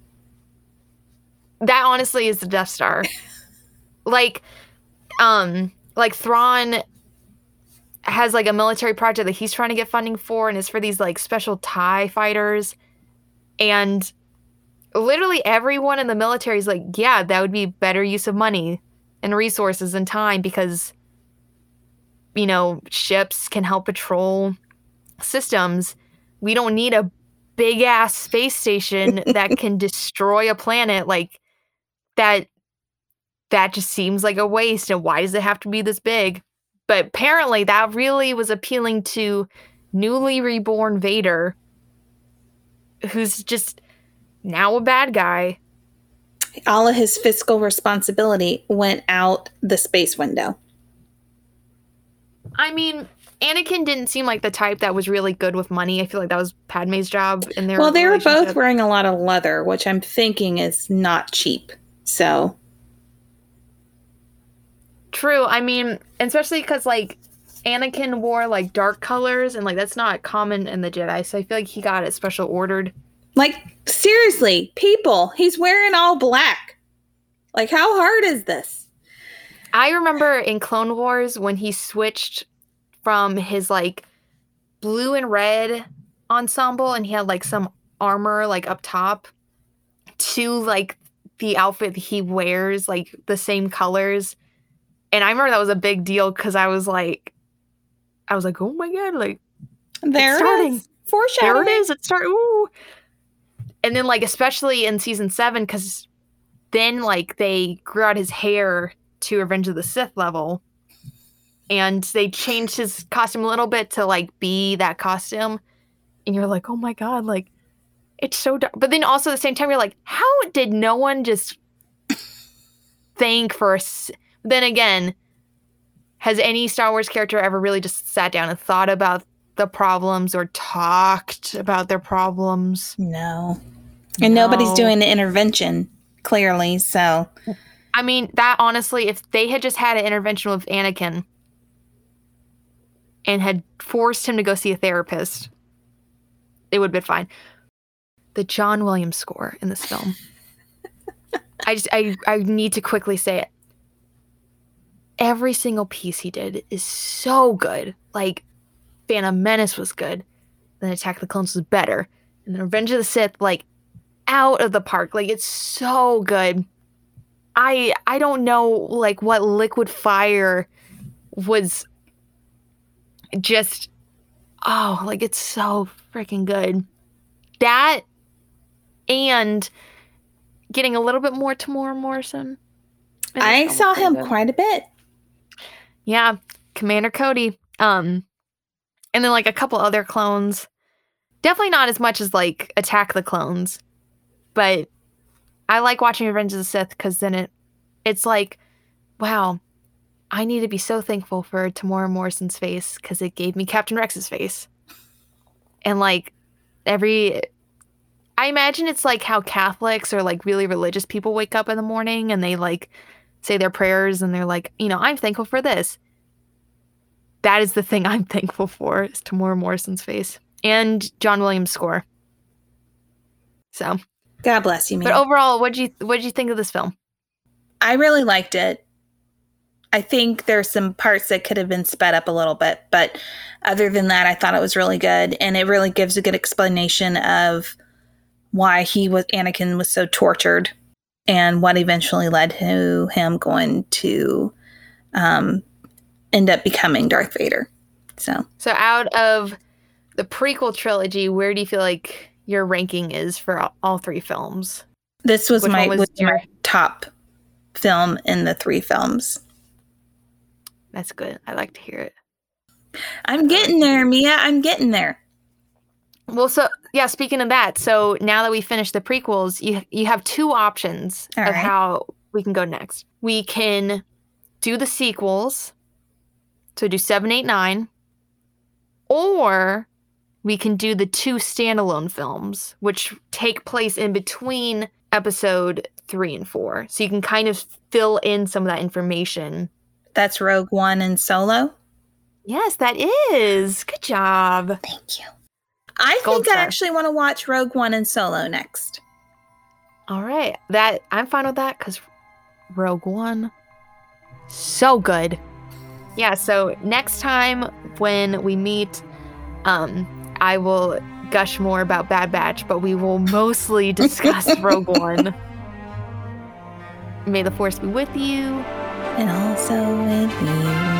That honestly is the Death Star. like, um, like Thrawn has like a military project that he's trying to get funding for, and it's for these like special Tie fighters, and literally everyone in the military is like, yeah, that would be better use of money and resources and time because, you know, ships can help patrol systems. We don't need a big ass space station that can destroy a planet. Like that that just seems like a waste and why does it have to be this big? But apparently that really was appealing to newly reborn vader who's just now a bad guy All of his fiscal responsibility went out the space window. i mean anakin didn't seem like the type that was really good with money i feel like that was padme's job in their well, they were both wearing a lot of leather, which I'm thinking is not cheap. So True. I mean, especially because like Anakin wore like dark colors, and like that's not common in the Jedi. So I feel like he got it special ordered. Like, seriously, people, he's wearing all black. Like, how hard is this? I remember in Clone Wars when he switched from his like blue and red ensemble, and he had like some armor like up top, to like the outfit he wears, like the same colors. And I remember that was a big deal because I was like, I was like, oh my god, like There it starting. is. there Foreshadowing. it is. It started. Ooh. And then, like, especially in season seven, because then, like, they grew out his hair to Revenge of the Sith level, and they changed his costume a little bit to like be that costume, and you're like, oh my god, like, it's so dark. But then also at the same time, you're like, how did no one just think for? Then again, has any Star Wars character ever really just sat down and thought about the problems or talked about their problems. No. And nobody's doing the intervention, clearly. So, I mean, that honestly, if they had just had an intervention with Anakin and had forced him to go see a therapist, it would have been fine. The John Williams score in this film. I just I I need to quickly say it. Every single piece he did is so good. Like Phantom Menace was good. Then Attack of the Clones was better. And then Revenge of the Sith, like out of the park. Like it's so good. I I don't know like what liquid fire was just oh like it's so freaking good. That and getting a little bit more Temuera Morrison. in I saw him good. quite a bit. Yeah, Commander Cody. Um, and then like a couple other clones. Definitely not as much as like Attack the Clones, but I like watching Revenge of the Sith because then it, it's like, wow, I need to be so thankful for Temuera Morrison's face because it gave me Captain Rex's face, and like every. I imagine it's like how Catholics or like really religious people wake up in the morning and they like say their prayers and they're like, you know, I'm thankful for this. That is the thing I'm thankful for is Temuera Morrison's face and John Williams' score. So, God bless you, man. but overall, what would you what did you think of this film? I really liked it. I think there's some parts that could have been sped up a little bit, but other than that, I thought it was really good, and it really gives a good explanation of why he was Anakin was so tortured, and what eventually led to him going to um, end up becoming Darth Vader. So So, out of the prequel trilogy, where do you feel like your ranking is for all, all three films? This was Which my, was was your- my top film in the three films. That's good. I like to hear it. I'm getting there, Mia. I'm getting there. Well, so yeah, speaking of that, so now that we finished the prequels, you you have two options All of right. how we can go next. We can do the sequels, so do seven, eight, nine, or we can do the two standalone films, which take place in between episode three and four. So you can kind of fill in some of that information. That's Rogue One and Solo. Yes, that is. Good job. Thank you. I Gold think I actually want to watch Rogue One and Solo next. All right. That I'm fine with that because Rogue One, so good. Yeah. So next time when we meet, um, I will gush more about Bad Batch, but we will mostly discuss Rogue One. May the Force be with you. And also with you.